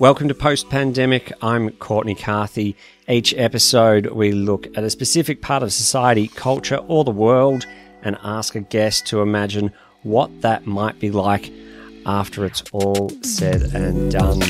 Welcome to Post Pandemic. I'm Courtney Carthy. Each episode, we look at a specific part of society, culture, or the world and ask a guest to imagine what that might be like after it's all said and done.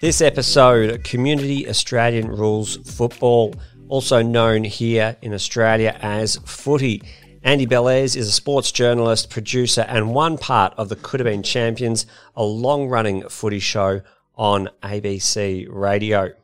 This episode, Community Australian Rules Football, also known here in Australia as footy. Andy Bellairs is a sports journalist, producer, and one part of the Could Have Been Champions, a long running footy show on ABC Radio.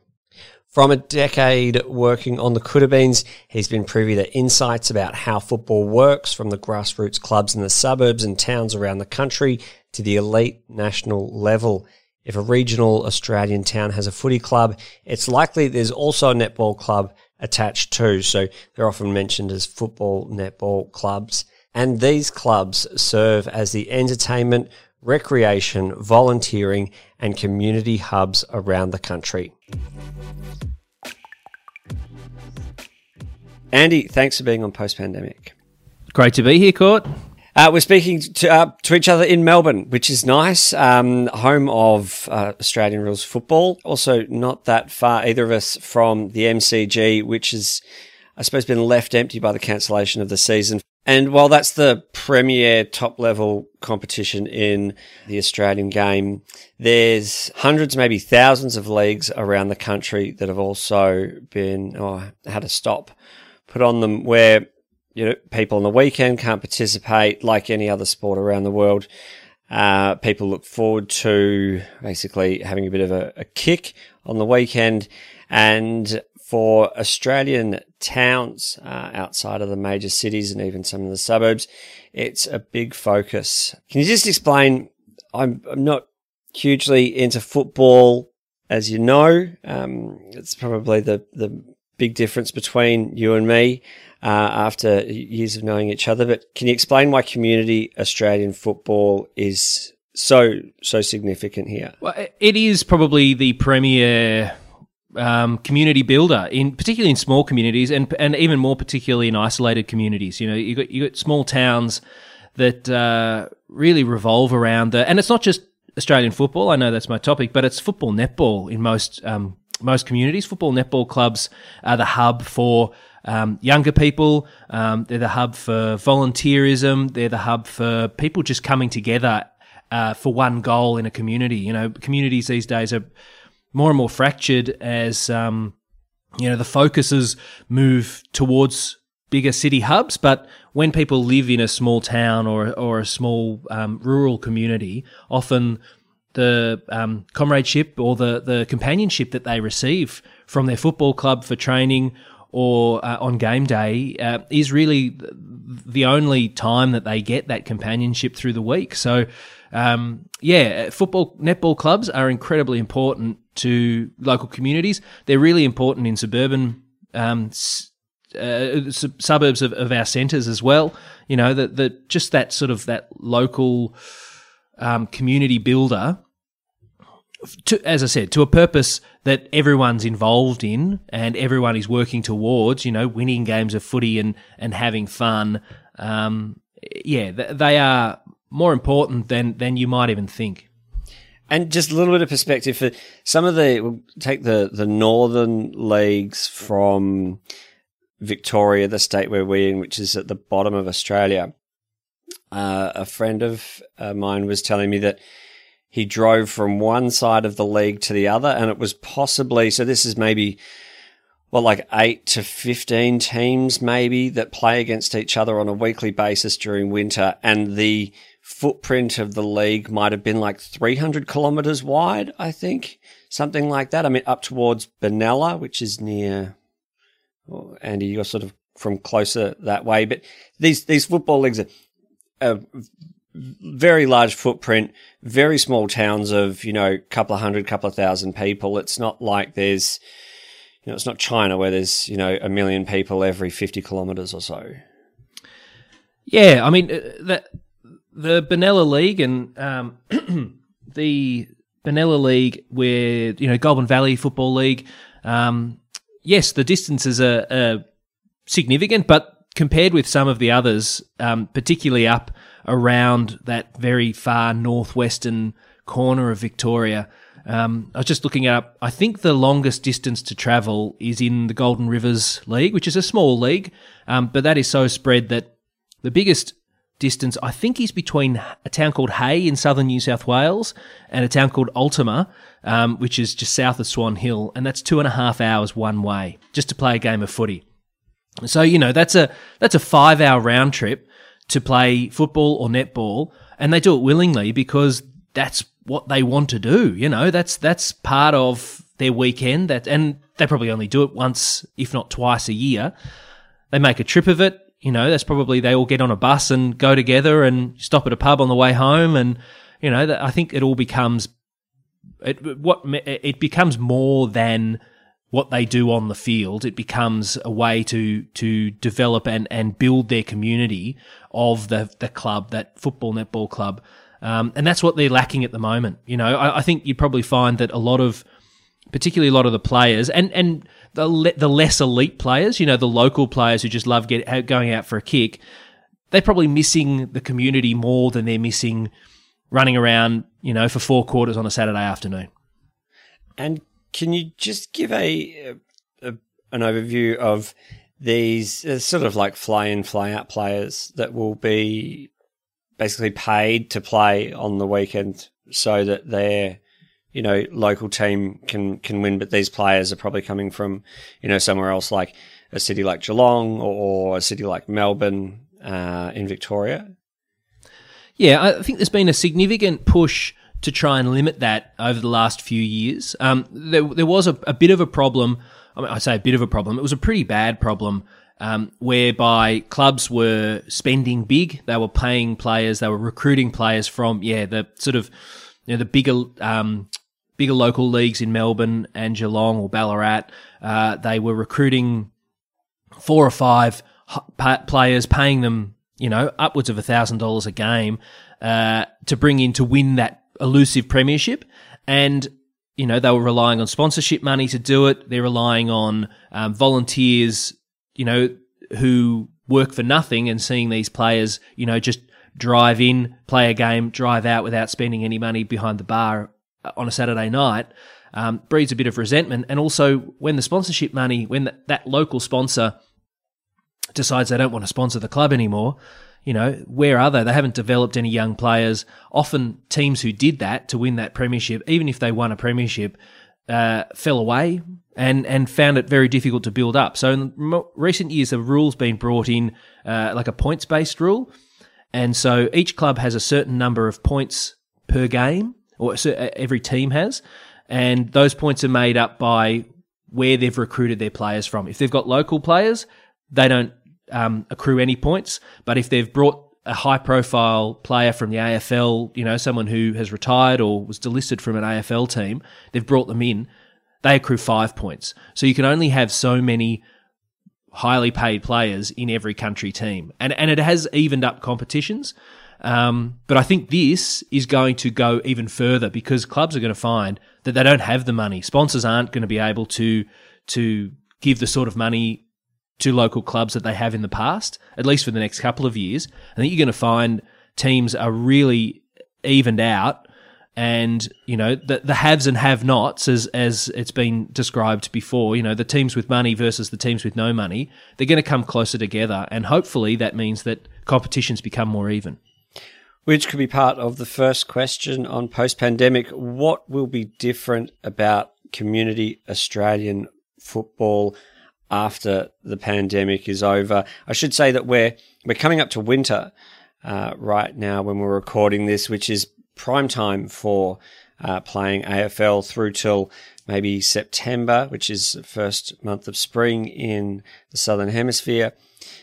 From a decade working on the Could Have Beens, he's been privy to insights about how football works from the grassroots clubs in the suburbs and towns around the country to the elite national level. If a regional Australian town has a footy club, it's likely there's also a netball club attached to. So they're often mentioned as football netball clubs. And these clubs serve as the entertainment, recreation, volunteering, and community hubs around the country. Andy, thanks for being on Post Pandemic. Great to be here, Court. Uh, we're speaking to, uh, to each other in Melbourne, which is nice. Um, home of uh, Australian rules football. Also, not that far, either of us, from the MCG, which has, I suppose, been left empty by the cancellation of the season. And while that's the premier top level competition in the Australian game, there's hundreds, maybe thousands of leagues around the country that have also been, or had a stop put on them where you know, people on the weekend can't participate like any other sport around the world. Uh, people look forward to basically having a bit of a, a kick on the weekend. And for Australian towns uh, outside of the major cities and even some of the suburbs, it's a big focus. Can you just explain? I'm, I'm not hugely into football, as you know. Um, it's probably the, the big difference between you and me uh, after years of knowing each other. But can you explain why community Australian football is so so significant here? Well, it is probably the premier um, community builder in particularly in small communities and and even more particularly in isolated communities. You know, you got you got small towns that uh, really revolve around the, and it's not just Australian football. I know that's my topic, but it's football netball in most um, most communities. Football netball clubs are the hub for um, younger people. Um, they're the hub for volunteerism. They're the hub for people just coming together uh, for one goal in a community. You know, communities these days are more and more fractured as um, you know the focuses move towards bigger city hubs. But when people live in a small town or or a small um, rural community, often the um, comradeship or the the companionship that they receive from their football club for training or uh, on game day uh, is really the only time that they get that companionship through the week. So, um, yeah, football, netball clubs are incredibly important to local communities. They're really important in suburban um, uh, suburbs of, of our centres as well. You know, that the, just that sort of that local um, community builder to, as I said, to a purpose that everyone's involved in and everyone is working towards, you know, winning games of footy and, and having fun. Um, yeah, they are more important than, than you might even think. And just a little bit of perspective for some of the, we'll take the, the northern leagues from Victoria, the state where we're in, which is at the bottom of Australia. Uh, a friend of uh, mine was telling me that he drove from one side of the league to the other, and it was possibly so. This is maybe well, like eight to 15 teams maybe that play against each other on a weekly basis during winter. And the footprint of the league might have been like 300 kilometers wide, I think, something like that. I mean, up towards Benalla, which is near, oh, Andy, you're sort of from closer that way. But these, these football leagues are, are very large footprint, very small towns of, you know, a couple of hundred, couple of thousand people. It's not like there's, you know, it's not China where there's, you know, a million people every 50 kilometers or so. Yeah. I mean, uh, the, Benalla League and um, the Benalla League, where, you know, Goulburn Valley Football League, um, yes, the distances are, are significant, but compared with some of the others, um, particularly up around that very far northwestern corner of Victoria. Um, I was just looking up. I think the longest distance to travel is in the Golden Rivers League, which is a small league, um, but that is so spread that the biggest distance I think is between a town called Hay in southern New South Wales and a town called Ultima, um, which is just south of Swan Hill, and that's two and a half hours one way just to play a game of footy. So you know that's a that's a five hour round trip to play football or netball, and they do it willingly because that's what they want to do. You know, that's that's part of their weekend. That and they probably only do it once, if not twice a year. They make a trip of it. You know, that's probably they all get on a bus and go together and stop at a pub on the way home. And you know, I think it all becomes it what it becomes more than what they do on the field. It becomes a way to to develop and and build their community of the the club, that football netball club. Um, and that's what they're lacking at the moment. You know, I, I, think you'd probably find that a lot of, particularly a lot of the players and, and the, le- the less elite players, you know, the local players who just love get, going out for a kick, they're probably missing the community more than they're missing running around, you know, for four quarters on a Saturday afternoon. And can you just give a, a an overview of these uh, sort of like fly in, fly out players that will be basically paid to play on the weekend so that their you know local team can can win but these players are probably coming from you know somewhere else like a city like Geelong or, a city like Melbourne uh, in Victoria? Yeah I think there's been a significant push to try and limit that over the last few years um, there, there was a, a bit of a problem I, mean, I say a bit of a problem it was a pretty bad problem um, whereby clubs were spending big. They were paying players. They were recruiting players from yeah the sort of you know the bigger um, bigger local leagues in Melbourne and Geelong or Ballarat. Uh, they were recruiting four or five players, paying them you know upwards of a thousand dollars a game uh, to bring in to win that elusive premiership and. You know, they were relying on sponsorship money to do it. They're relying on um, volunteers you know, who work for nothing and seeing these players, you know, just drive in, play a game, drive out without spending any money behind the bar on a Saturday night, um, breeds a bit of resentment. And also, when the sponsorship money, when that local sponsor decides they don't want to sponsor the club anymore, you know, where are they? They haven't developed any young players. Often, teams who did that to win that premiership, even if they won a premiership, uh, fell away and and found it very difficult to build up. So in recent years, the rules been brought in uh, like a points based rule, and so each club has a certain number of points per game, or every team has, and those points are made up by where they've recruited their players from. If they've got local players, they don't um, accrue any points, but if they've brought a high profile player from the AFL, you know, someone who has retired or was delisted from an AFL team, they've brought them in, they accrue five points. So you can only have so many highly paid players in every country team. And, and it has evened up competitions. Um, but I think this is going to go even further because clubs are going to find that they don't have the money. Sponsors aren't going to be able to, to give the sort of money to local clubs that they have in the past, at least for the next couple of years. I think you're going to find teams are really evened out and you know the the haves and have nots as as it's been described before you know the teams with money versus the teams with no money they're going to come closer together and hopefully that means that competitions become more even. Which could be part of the first question on post pandemic what will be different about community australian football after the pandemic is over i should say that we're we're coming up to winter uh, right now when we're recording this which is prime time for uh, playing AFL through till maybe September, which is the first month of spring in the Southern Hemisphere.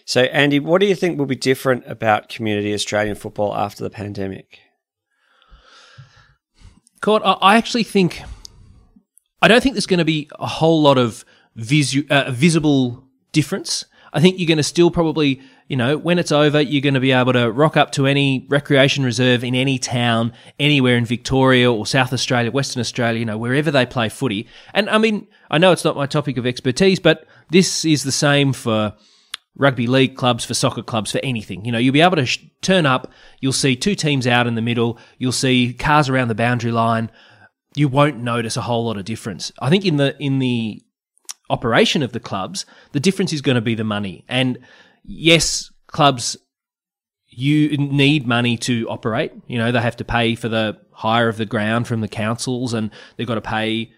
So, Andy, what do you think will be different about community Australian football after the pandemic? Court, I actually think I don't think there's going to be a whole lot of visu- uh, visible difference. I think you're going to still probably you know, when it's over, you're going to be able to rock up to any recreation reserve in any town, anywhere in Victoria or South Australia, Western Australia, you know, wherever they play footy. And I mean, I know it's not my topic of expertise, but this is the same for rugby league clubs, for soccer clubs, for anything. You know, you'll be able to sh- turn up, you'll see two teams out in the middle, you'll see cars around the boundary line. You won't notice a whole lot of difference. I think in the in the operation of the clubs, the difference is going to be the money. And yes, clubs you need money to operate. You know, they have to pay for the hire of the ground from the councils and they've got to pay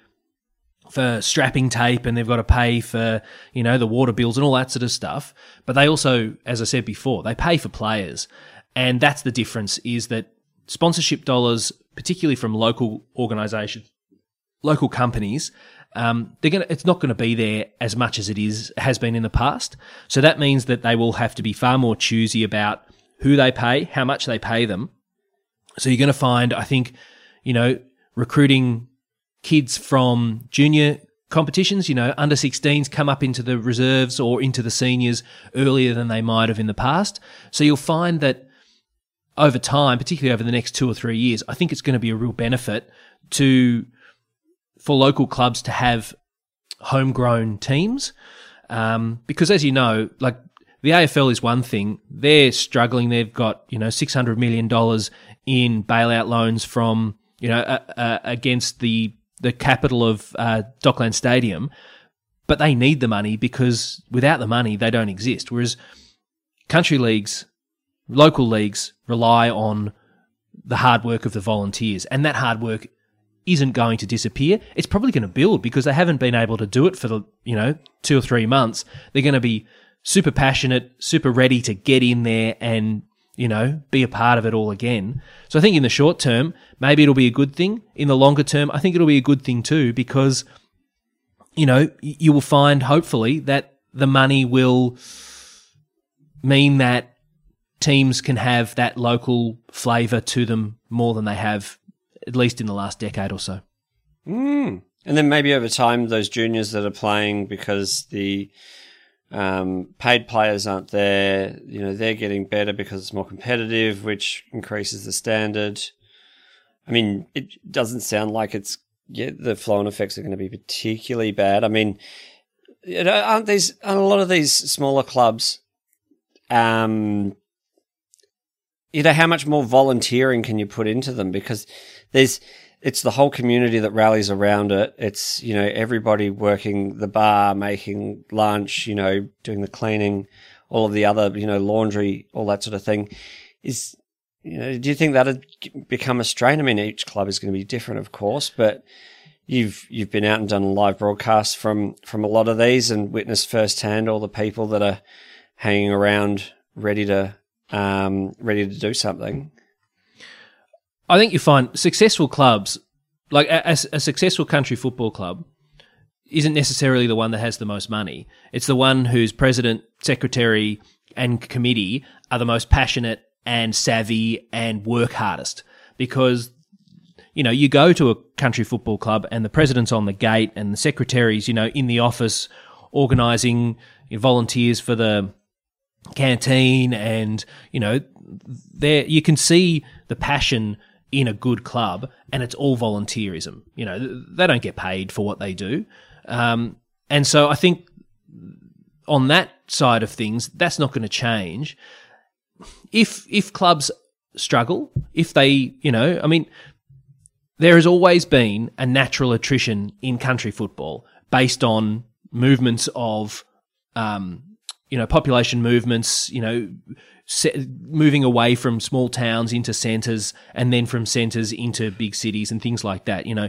for strapping tape and they've got to pay for, you know, the water bills and all that sort of stuff. But they also, as I said before, they pay for players. And that's the difference is that sponsorship dollars, particularly from local organisations, local companies, um, they're gonna, it's not going to be there as much as it is has been in the past. So that means that they will have to be far more choosy about who they pay, how much they pay them. So you're going to find, I think, you know, recruiting kids from junior competitions, you know, under 16s come up into the reserves or into the seniors earlier than they might have in the past. So you'll find that over time, particularly over the next two or three years, I think it's going to be a real benefit to for local clubs to have homegrown teams. Um, because as you know, like the AFL is one thing. They're struggling. They've got, you know, $600 million in bailout loans from, you know, uh, uh, against the the capital of uh, Docklands Stadium, but they need the money because without the money, they don't exist. Whereas country leagues, local leagues rely on the hard work of the volunteers, and that hard work isn't going to disappear. It's probably going to build because they haven't been able to do it for the you know two or three months. They're going to be super passionate, super ready to get in there and you know, be a part of it all again. So I think in the short term, maybe it'll be a good thing. In the longer term, I think it'll be a good thing too because, you know, you will find hopefully that the money will mean that teams can have that local flavour to them more than they have, at least in the last decade or so. Mm. And then maybe over time, those juniors that are playing because the um, paid players aren't there. You know, they're getting better because it's more competitive, which increases the standard. I mean, it doesn't sound like it's yeah, the flow and effects are going to be particularly bad. I mean, aren't these aren't a lot of these smaller clubs? Um, you know, how much more volunteering can you put into them? Because there's it's the whole community that rallies around it. It's, you know, everybody working the bar, making lunch, you know, doing the cleaning, all of the other, you know, laundry, all that sort of thing. Is, you know, do you think that'd become a strain? I mean, each club is going to be different, of course, but you've, you've been out and done live broadcasts from, from a lot of these and witnessed firsthand all the people that are hanging around ready to, um, ready to do something. I think you find successful clubs, like a, a, successful country football club, isn't necessarily the one that has the most money. It's the one whose president, secretary, and committee are the most passionate and savvy and work hardest. Because, you know, you go to a country football club and the president's on the gate and the secretary's, you know, in the office organising volunteers for the canteen and, you know, there you can see the passion in a good club, and it's all volunteerism. You know, they don't get paid for what they do, um, and so I think on that side of things, that's not going to change. If if clubs struggle, if they, you know, I mean, there has always been a natural attrition in country football based on movements of, um, you know, population movements, you know, moving away from small towns into centres and then from centres into big cities and things like that. You know,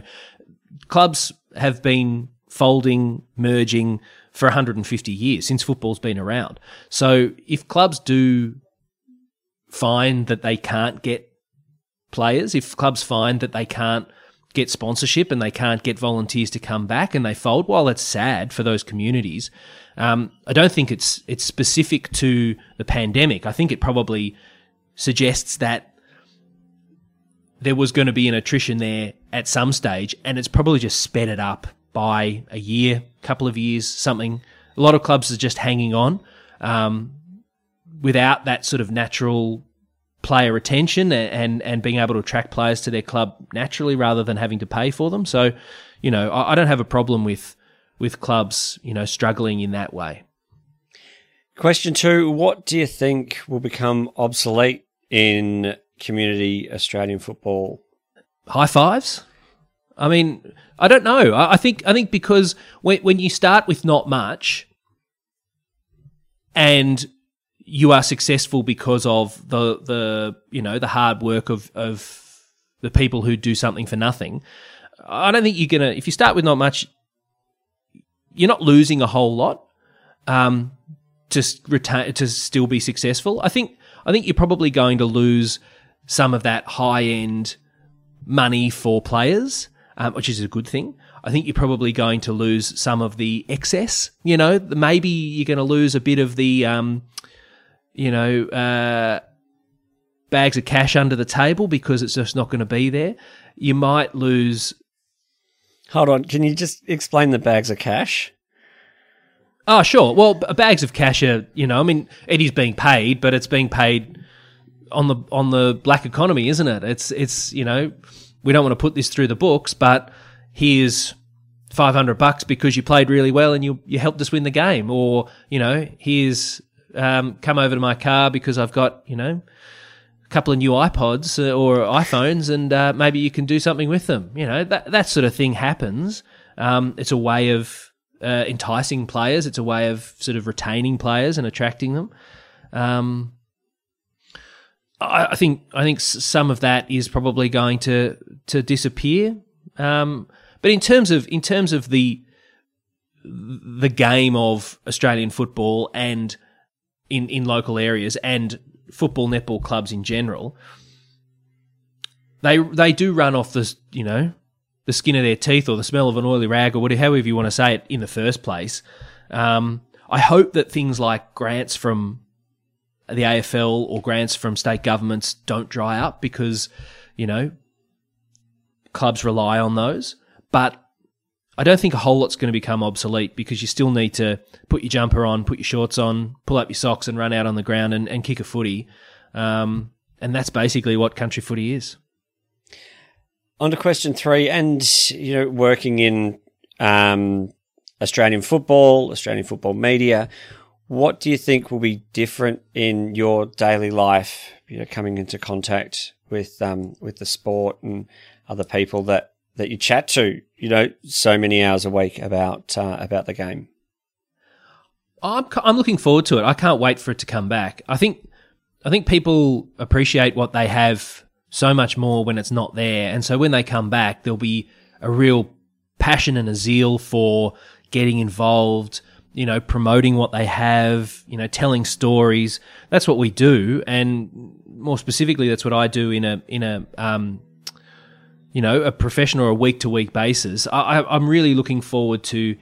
clubs have been folding, merging for 150 years since football's been around. So if clubs do find that they can't get players, if clubs find that they can't get sponsorship and they can't get volunteers to come back and they fold, while it's sad for those communities, um, I don't think it's it's specific to the pandemic. I think it probably suggests that there was going to be an attrition there at some stage, and it's probably just sped it up by a year, couple of years, something. A lot of clubs are just hanging on um, without that sort of natural player retention and, and, being able to attract players to their club naturally rather than having to pay for them. So, you know, I, I don't have a problem with with clubs, you know, struggling in that way. Question two What do you think will become obsolete in community Australian football? High fives? I mean, I don't know. I, I think I think because when when you start with not much and you are successful because of the the you know the hard work of of the people who do something for nothing. I don't think you're gonna if you start with not much, you're not losing a whole lot um, to retain to still be successful. I think I think you're probably going to lose some of that high end money for players, um, which is a good thing. I think you're probably going to lose some of the excess. You know, maybe you're going to lose a bit of the, um, you know, uh, bags of cash under the table because it's just not going to be there. You might lose. Hold on, can you just explain the bags of cash? Oh, sure. Well, bags of cash are, you know, I mean, it is being paid, but it's being paid on the on the black economy, isn't it? It's it's you know, we don't want to put this through the books, but here's 500 bucks because you played really well and you you helped us win the game or you know here's um, come over to my car because I've got you know a couple of new iPods uh, or iPhones and uh, maybe you can do something with them. You know that that sort of thing happens. Um, it's a way of uh, enticing players. It's a way of sort of retaining players and attracting them. Um, I, I, think I think some of that is probably going to to disappear. Um, but in terms of in terms of the the game of Australian football and in in local areas and football netball clubs in general, they they do run off the you know the skin of their teeth or the smell of an oily rag or whatever, however you want to say it in the first place. Um, I hope that things like grants from the AFL or grants from state governments don't dry up because you know clubs rely on those. But I don't think a whole lot's going to become obsolete because you still need to put your jumper on, put your shorts on, pull up your socks, and run out on the ground and, and kick a footy. Um, and that's basically what country footy is. On to question three, and you know, working in um, Australian football, Australian football media, what do you think will be different in your daily life? You know, coming into contact with um, with the sport and other people that that you chat to, you know, so many hours a week about uh, about the game? I'm I'm looking forward to it. I can't wait for it to come back. I think I think people appreciate what they have so much more when it's not there, and so when they come back, there'll be a real passion and a zeal for getting involved. You know, promoting what they have. You know, telling stories. That's what we do, and more specifically, that's what I do in a in a um, you know, a professional or a week to week basis, I, I'm really looking forward to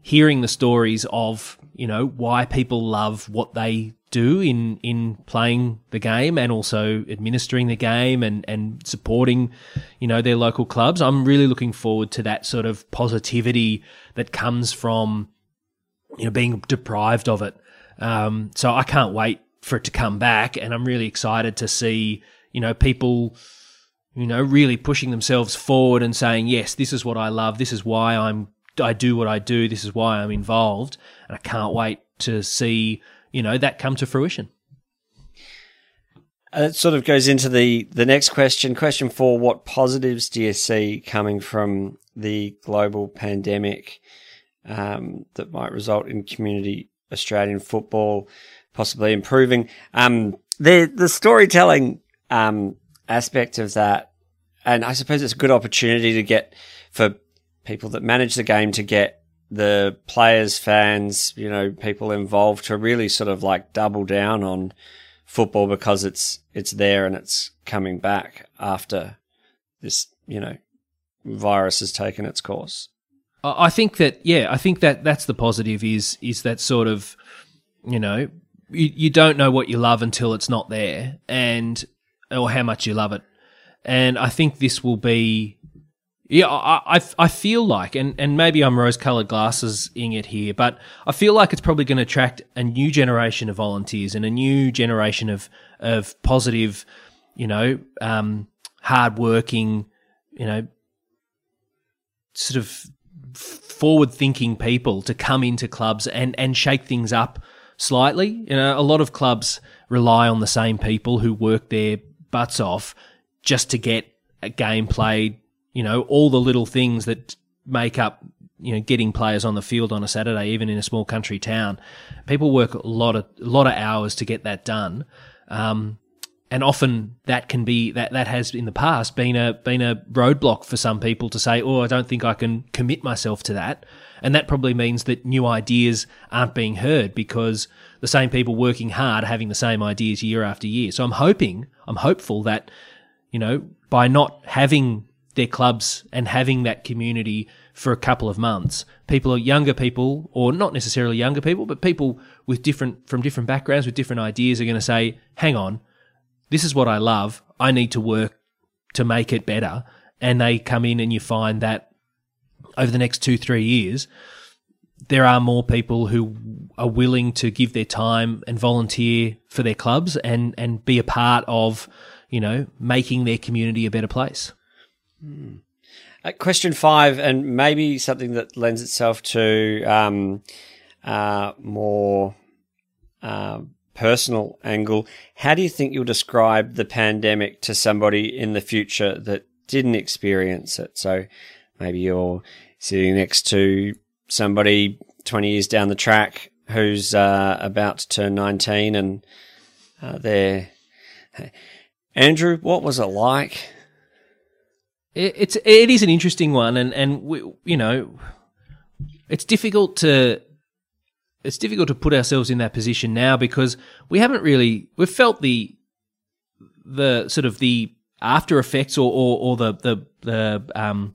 hearing the stories of, you know, why people love what they do in, in playing the game and also administering the game and, and supporting, you know, their local clubs. I'm really looking forward to that sort of positivity that comes from, you know, being deprived of it. Um, so I can't wait for it to come back and I'm really excited to see, you know, people you know, really pushing themselves forward and saying, yes, this is what I love. This is why I'm, I do what I do. This is why I'm involved. And I can't wait to see, you know, that come to fruition. Uh, it sort of goes into the, the next question. Question four What positives do you see coming from the global pandemic um, that might result in community Australian football possibly improving? Um, the, the storytelling um, aspect of that. And I suppose it's a good opportunity to get for people that manage the game to get the players, fans, you know, people involved to really sort of like double down on football because it's it's there and it's coming back after this, you know, virus has taken its course. I think that yeah, I think that that's the positive is is that sort of you know you, you don't know what you love until it's not there, and or how much you love it. And I think this will be, yeah, I, I, I feel like, and, and maybe I'm rose colored glasses in it here, but I feel like it's probably going to attract a new generation of volunteers and a new generation of, of positive, you know, um, hardworking, you know, sort of forward thinking people to come into clubs and, and shake things up slightly. You know, a lot of clubs rely on the same people who work their butts off just to get a game played. You know, all the little things that make up you know getting players on the field on a Saturday, even in a small country town. People work a lot of a lot of hours to get that done. Um, and often that can be that that has in the past been a been a roadblock for some people to say, "Oh, I don't think I can commit myself to that," and that probably means that new ideas aren't being heard because the same people working hard are having the same ideas year after year. So I'm hoping, I'm hopeful that you know by not having their clubs and having that community for a couple of months, people are younger people, or not necessarily younger people, but people with different from different backgrounds with different ideas are going to say, "Hang on." this is what I love. I need to work to make it better. And they come in and you find that over the next two, three years, there are more people who are willing to give their time and volunteer for their clubs and, and be a part of, you know, making their community a better place. Hmm. Uh, question five, and maybe something that lends itself to um, uh, more uh, personal angle, how do you think you'll describe the pandemic to somebody in the future that didn't experience it? So maybe you're sitting next to somebody 20 years down the track who's uh, about to turn 19 and uh, they're. Andrew, what was it like? it's it is an interesting one, and and we, you know, it's difficult to it's difficult to put ourselves in that position now because we haven't really we've felt the the sort of the after effects or or, or the the the um,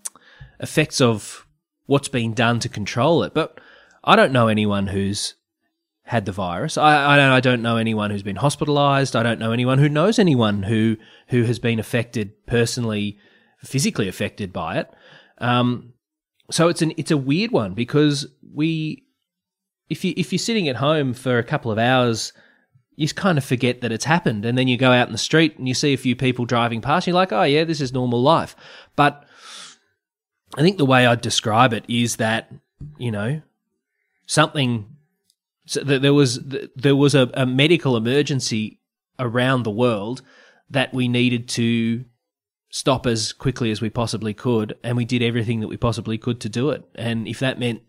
effects of what's been done to control it. But I don't know anyone who's had the virus. I, I don't I don't know anyone who's been hospitalized. I don't know anyone who knows anyone who who has been affected personally, physically affected by it. Um, so it's an it's a weird one because we if you if you're sitting at home for a couple of hours, you kind of forget that it's happened, and then you go out in the street and you see a few people driving past. And you're like, oh yeah, this is normal life. But I think the way I'd describe it is that you know something. So there was there was a, a medical emergency around the world that we needed to stop as quickly as we possibly could, and we did everything that we possibly could to do it. And if that meant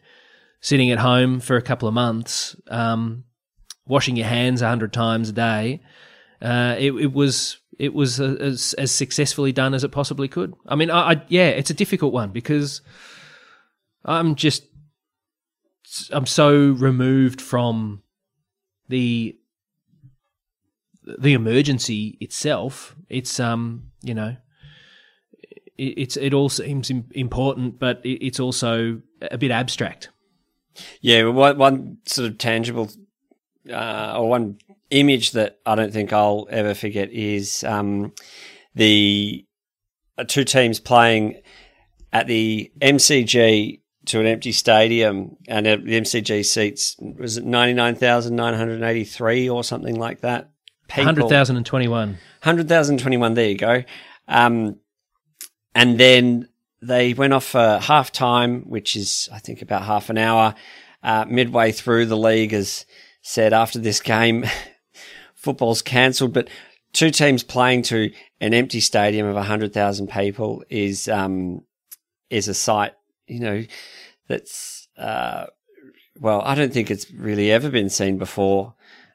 sitting at home for a couple of months, um, washing your hands a hundred times a day, uh, it, it, was it was as, as successfully done as it possibly could. I mean, I, I, yeah, it's a difficult one because I'm just I'm so removed from the the emergency itself. It's um you know it, it's it all seems important, but it's also a bit abstract. Yeah, one, one sort of tangible uh, or one image that I don't think I'll ever forget is um, the uh, two teams playing at the MCG to an empty stadium, and the MCG seats was it ninety nine thousand nine hundred eighty three or something like that. Hundred thousand and twenty one. Hundred thousand twenty one. There you go. Um, and then they went off for half time, which is, I think, about half an hour. Uh, midway through, the league has said after this game, football's cancelled, but two teams playing to an empty stadium of 100,000 people is, um, is a sight, you know, that's, uh, well, I don't think it's really ever been seen before,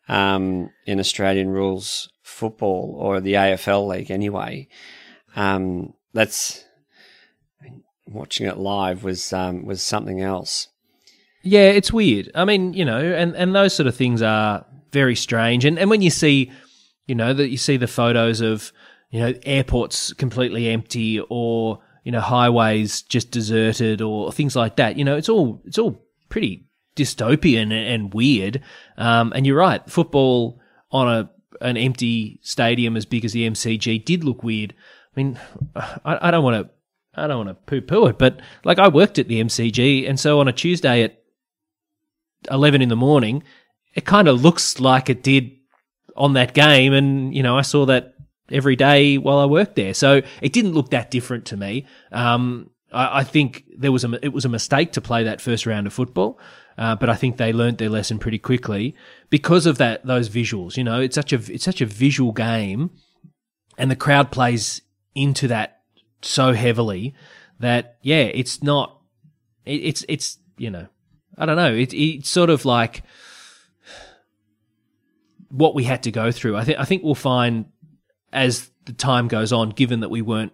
um, in Australian rules football or the AFL league anyway. Um, that's, watching it live was um, was something else. Yeah, it's weird. I mean, you know, and, and those sort of things are very strange. And and when you see, you know, that you see the photos of, you know, airports completely empty or, you know, highways just deserted or things like that, you know, it's all it's all pretty dystopian and, and weird. Um, and you're right, football on a an empty stadium as big as the MCG did look weird. I mean, I, I don't want to I don't want to poo poo it, but like I worked at the MCG, and so on a Tuesday at 11 in the morning, it kind of looks like it did on that game. And, you know, I saw that every day while I worked there. So it didn't look that different to me. Um, I, I think there was a it was a mistake to play that first round of football. Uh, but I think they learnt their lesson pretty quickly because of that those visuals. You know, it's such a it's such a visual game, and the crowd plays into that so heavily that yeah, it's not. It, it's it's you know, I don't know. It, it's sort of like what we had to go through. I think I think we'll find as the time goes on, given that we weren't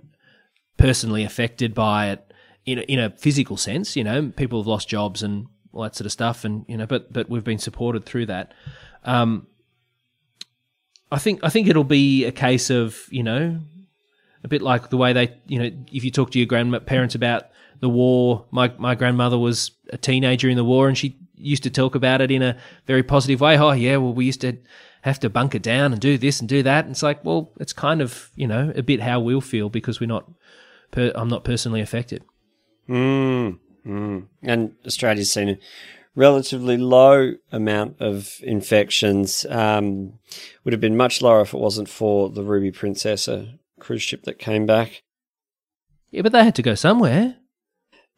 personally affected by it in a, in a physical sense. You know, people have lost jobs and all that sort of stuff, and you know, but but we've been supported through that. Um, I think I think it'll be a case of you know, a bit like the way they you know, if you talk to your grandparents about the war, my my grandmother was a teenager in the war, and she used to talk about it in a very positive way. Oh yeah, well we used to have to bunker down and do this and do that. And it's like, well, it's kind of you know a bit how we'll feel because we're not. Per, I'm not personally affected. Mm. Mm. And Australia's seen a relatively low amount of infections. Um, would have been much lower if it wasn't for the Ruby Princess, a cruise ship that came back. Yeah, but they had to go somewhere.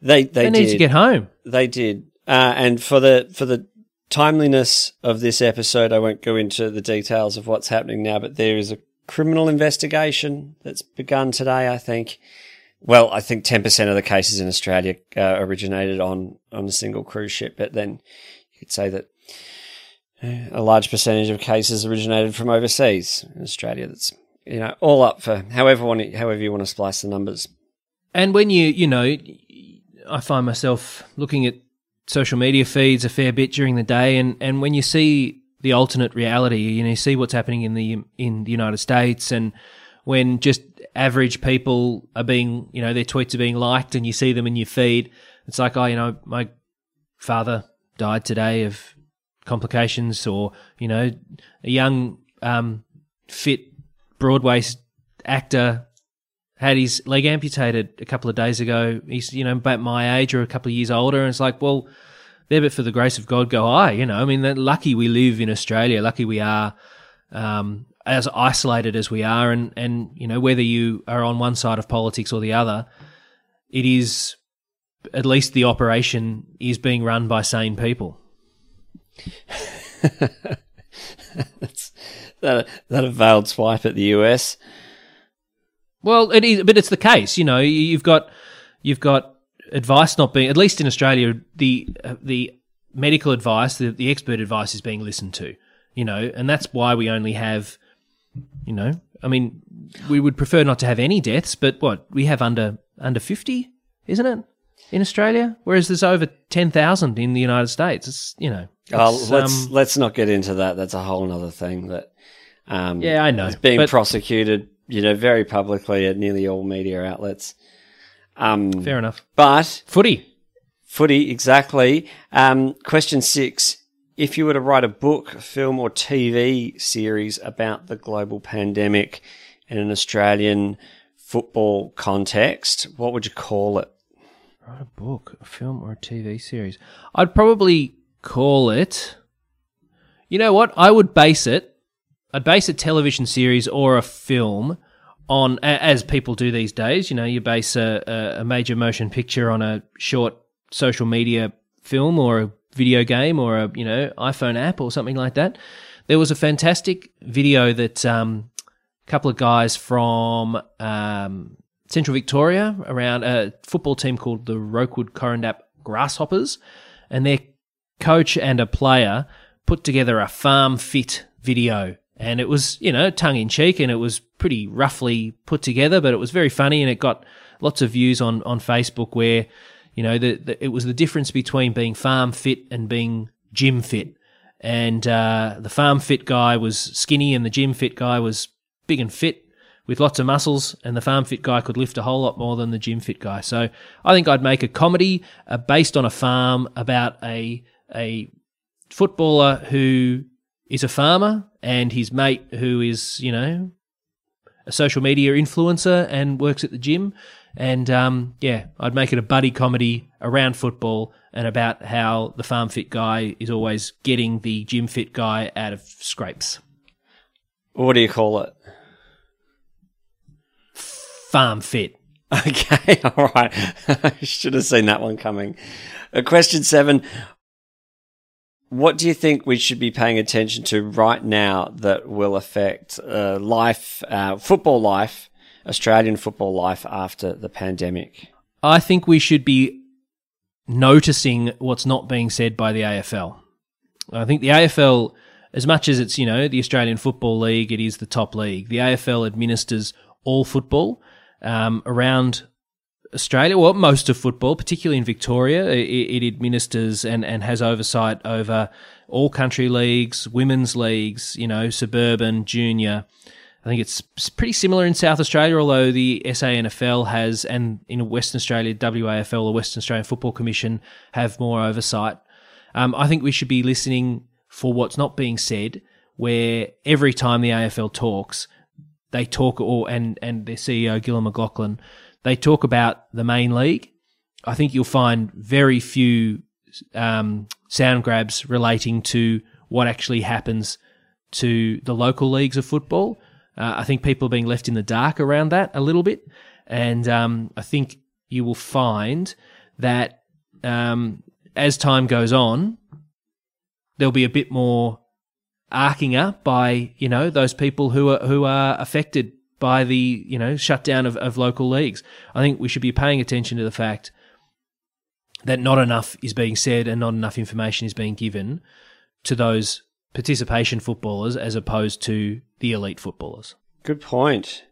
They they, they need to get home. They did, uh, and for the for the timeliness of this episode, I won't go into the details of what's happening now. But there is a criminal investigation that's begun today. I think well, I think 10% of the cases in Australia uh, originated on, on a single cruise ship, but then you could say that uh, a large percentage of cases originated from overseas in Australia. That's, you know, all up for however, to, however you want to splice the numbers. And when you, you know, I find myself looking at social media feeds a fair bit during the day, and, and when you see the alternate reality, you know, you see what's happening in the in the United States, and when just average people are being, you know, their tweets are being liked and you see them in your feed. It's like, oh, you know, my father died today of complications, or, you know, a young, um, fit Broadway actor had his leg amputated a couple of days ago. He's, you know, about my age or a couple of years older. And it's like, well, there, but for the grace of God go I, you know, I mean, lucky we live in Australia, lucky we are, um, as isolated as we are, and and you know whether you are on one side of politics or the other, it is at least the operation is being run by sane people. That's that that a veiled swipe at the US. Well, it is, but it's the case. You know, you've got you've got advice not being at least in Australia the uh, the medical advice, the, the expert advice is being listened to. You know, and that's why we only have you know, I mean, we would prefer not to have any deaths, but what we have under under fifty, isn't it, in Australia? Whereas there's over ten thousand in the United States. It's you know. Oh, let's um, let's not get into that. That's a whole other thing that. Um, yeah, I know. It's being but, prosecuted, you know, very publicly at nearly all media outlets. Um, fair enough. But footy, footy, exactly. Um, question six: if you were to write a book, film, or TV series about the global pandemic in an Australian football context, what would you call it? Write a book, a film, or a TV series. I'd probably call it. You know what? I would base it. I'd base a television series or a film on, as people do these days. You know, you base a, a major motion picture on a short social media film or a video game or a you know iPhone app or something like that. There was a fantastic video that um, a couple of guys from um, Central Victoria around a football team called the Rokewood Corindhap Grasshoppers, and their coach and a player put together a farm fit video. And it was, you know, tongue in cheek and it was pretty roughly put together, but it was very funny and it got lots of views on, on Facebook where you know, the, the, it was the difference between being farm fit and being gym fit. And uh, the farm fit guy was skinny, and the gym fit guy was big and fit with lots of muscles. And the farm fit guy could lift a whole lot more than the gym fit guy. So I think I'd make a comedy uh, based on a farm about a a footballer who is a farmer and his mate who is you know a social media influencer and works at the gym and um, yeah, I'd make it a buddy comedy around football and about how the farm fit guy is always getting the gym fit guy out of scrapes. What do you call it? Farm fit. Okay, all right. I should have seen that one coming. Uh, question seven. What do you think we should be paying attention to right now that will affect uh, life, uh, football life, Australian football life after the pandemic? I think we should be noticing what's not being said by the AFL. I think the AFL, as much as it's, you know, the Australian Football League, it is the top league. The AFL administers all football um, around Australia, well, most of football, particularly in Victoria, it, it, administers and, and has oversight over all country leagues, women's leagues, you know, suburban, junior. I think it's pretty similar in South Australia, although the SANFL has, and in Western Australia, WAFL, the Western Australian Football Commission, have more oversight. Um, I think we should be listening for what's not being said, where every time the AFL talks, they talk, or and and their CEO Gillon McLachlan, they talk about the main league. I think you'll find very few um, sound grabs relating to what actually happens to the local leagues of football. Uh, I think people are being left in the dark around that a little bit, and um, I think you will find that um, as time goes on, there'll be a bit more arcing up by you know those people who are who are affected by the you know shutdown of, of local leagues. I think we should be paying attention to the fact that not enough is being said and not enough information is being given to those participation footballers as opposed to the elite footballers. Good point.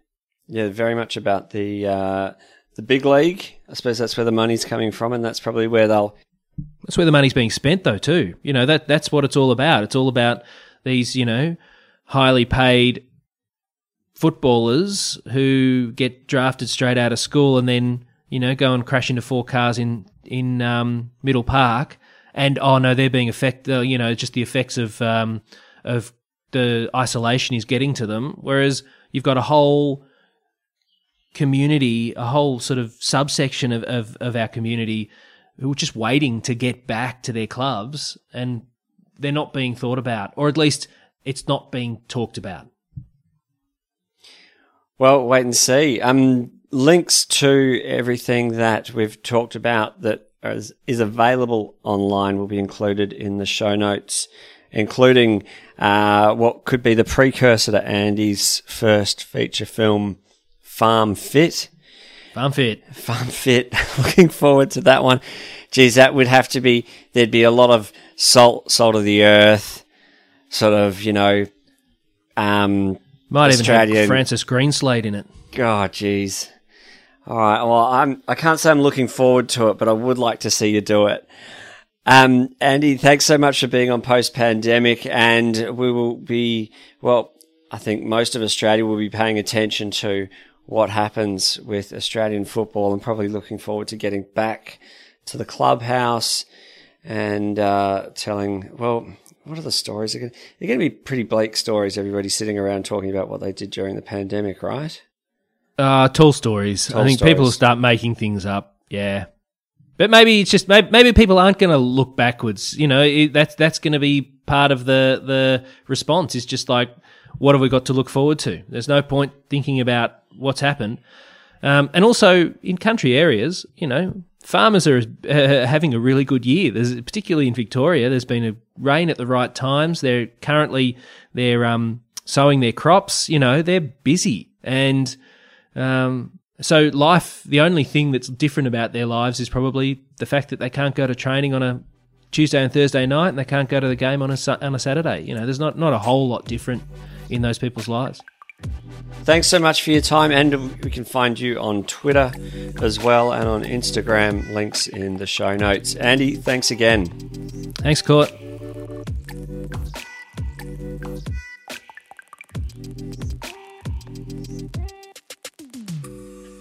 Yeah, very much about the uh, the big league. I suppose that's where the money's coming from, and that's probably where they'll. That's where the money's being spent, though. Too, you know that that's what it's all about. It's all about these, you know, highly paid footballers who get drafted straight out of school and then you know go and crash into four cars in in um, Middle Park and oh no, they're being affected. Uh, you know, just the effects of um, of the isolation is getting to them. Whereas you've got a whole community, a whole sort of subsection of, of, of our community who are just waiting to get back to their clubs and they're not being thought about, or at least it's not being talked about. Well, wait and see. Um, links to everything that we've talked about that is, is available online will be included in the show notes, including uh, what could be the precursor to Andy's first feature film, Farm Fit. Farm Fit. Farm Fit. Looking forward to that one. Geez, that would have to be, there'd be a lot of salt, salt of the earth, sort of, you know, um, might Australian. even have Francis Greenslade in it. God, jeez. All right. Well, I'm. I can't say I'm looking forward to it, but I would like to see you do it. Um, Andy, thanks so much for being on post pandemic, and we will be. Well, I think most of Australia will be paying attention to what happens with Australian football, and probably looking forward to getting back to the clubhouse and uh, telling. Well, what are the stories? They're going to be pretty bleak stories. Everybody sitting around talking about what they did during the pandemic, right? Uh, tall stories. Tall I think stories. people start making things up. Yeah. But maybe it's just maybe, maybe people aren't going to look backwards. You know, it, that's that's going to be part of the the response. Is just like, what have we got to look forward to? There's no point thinking about what's happened. Um, and also in country areas, you know, farmers are uh, having a really good year. There's particularly in Victoria. There's been a rain at the right times. They're currently they're um, sowing their crops. You know, they're busy and um, so life, the only thing that's different about their lives is probably the fact that they can't go to training on a Tuesday and Thursday night, and they can't go to the game on a on a Saturday. You know, there's not not a whole lot different in those people's lives. Thanks so much for your time, and we can find you on Twitter as well and on Instagram. Links in the show notes. Andy, thanks again. Thanks, Court.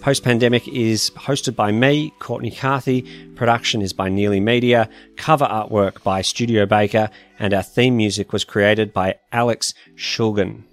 Post Pandemic is hosted by me, Courtney Carthy. Production is by Neely Media. Cover artwork by Studio Baker. And our theme music was created by Alex Shulgin.